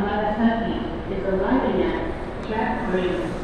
Amagasaki is arriving at track 3.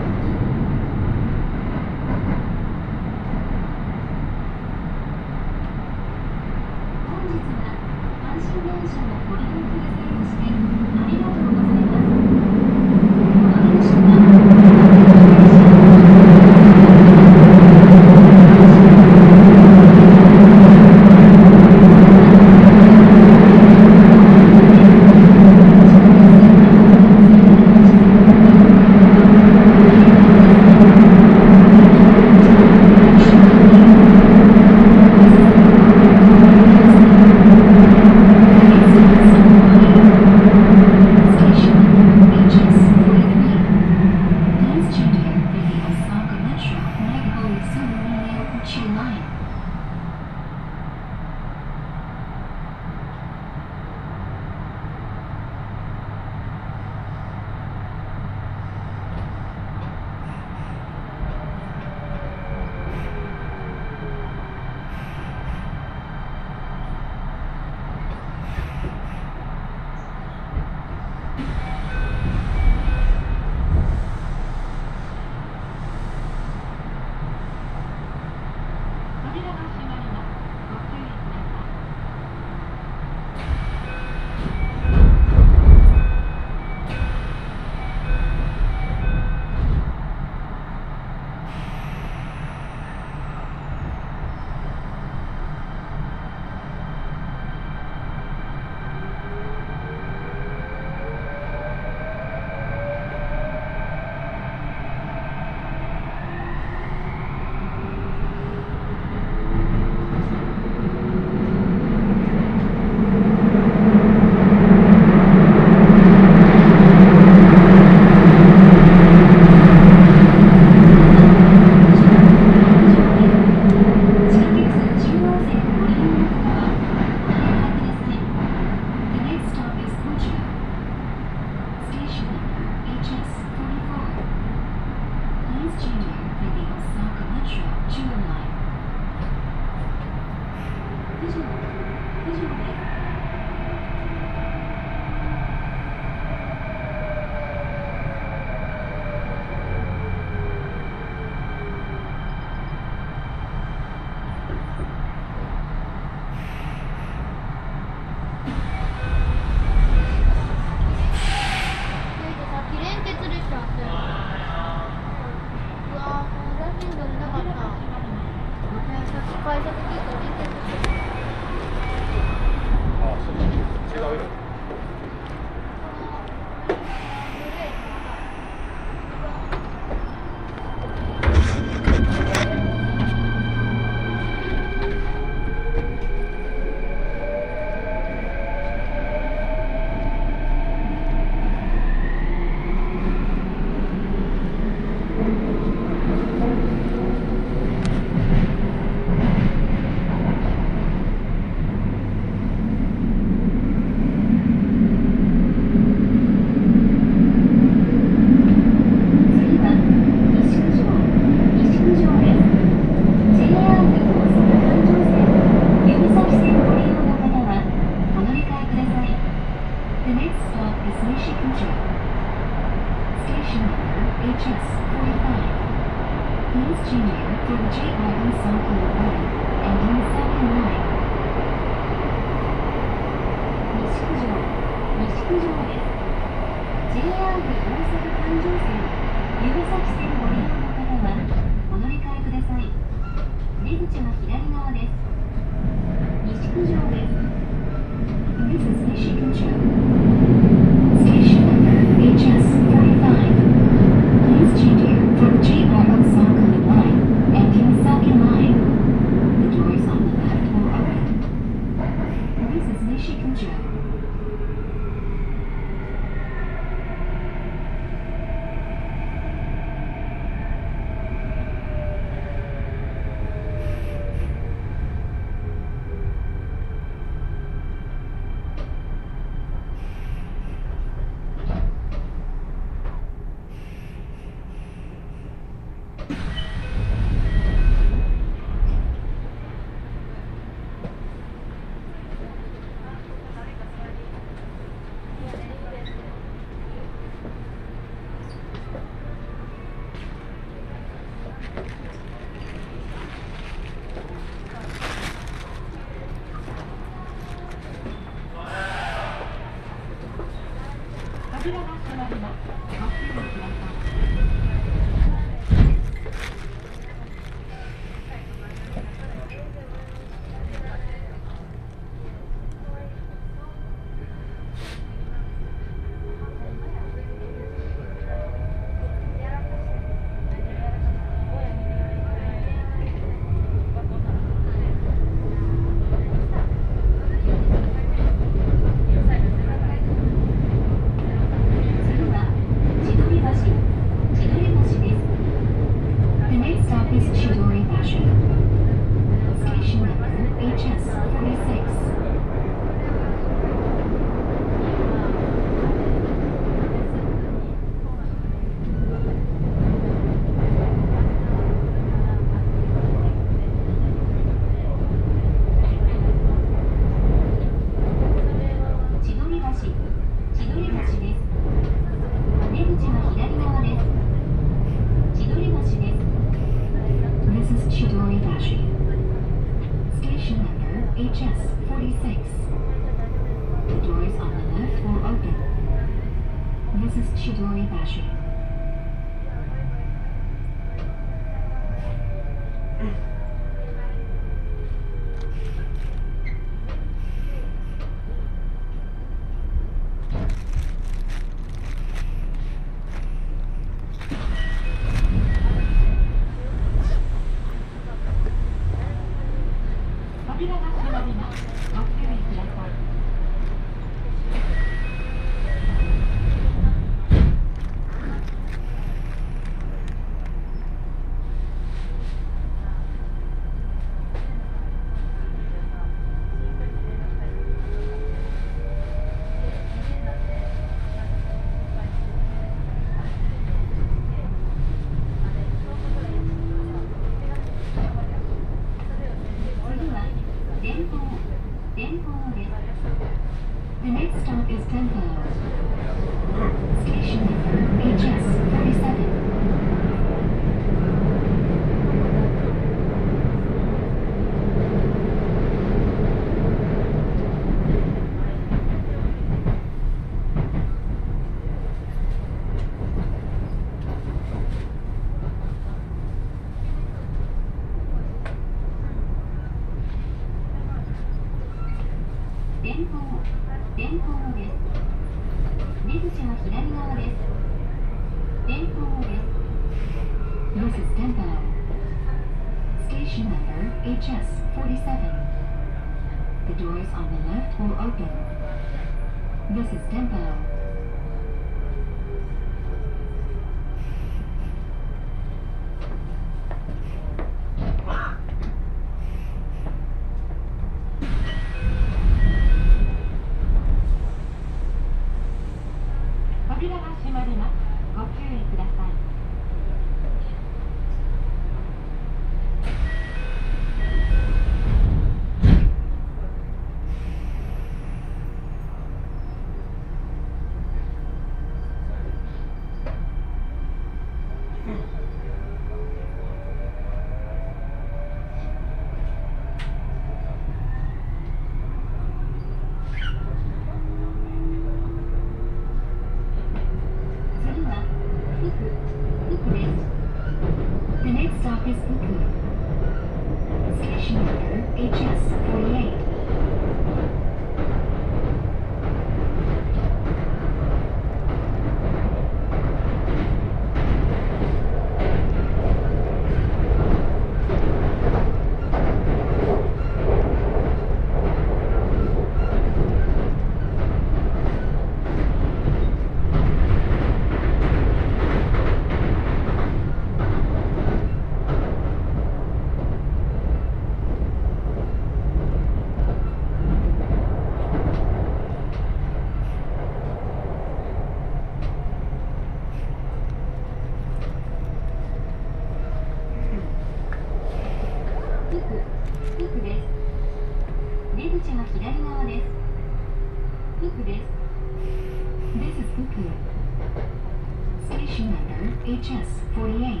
NHS 48.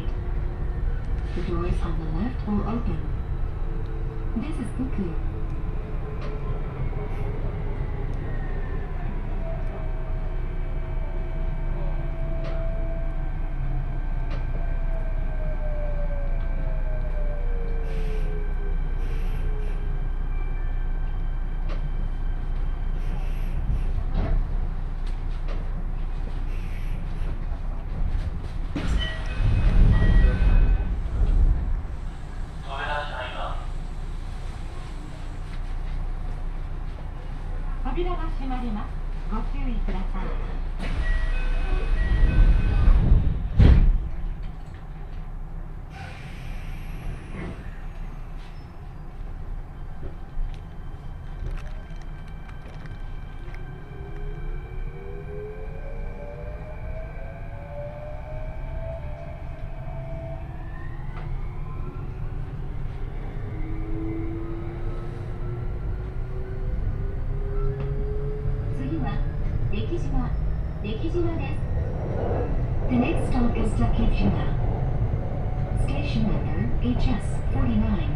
The doors on the left will open. This is Fuku. The next stop is Dekijima. Station number HS 49.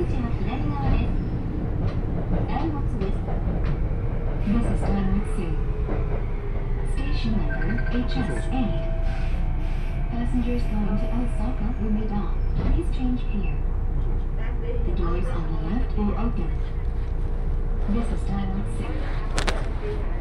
This is Station number HS8 Passengers going to Osaka. Please change here. The doors on the left are open. This is Diamond 6.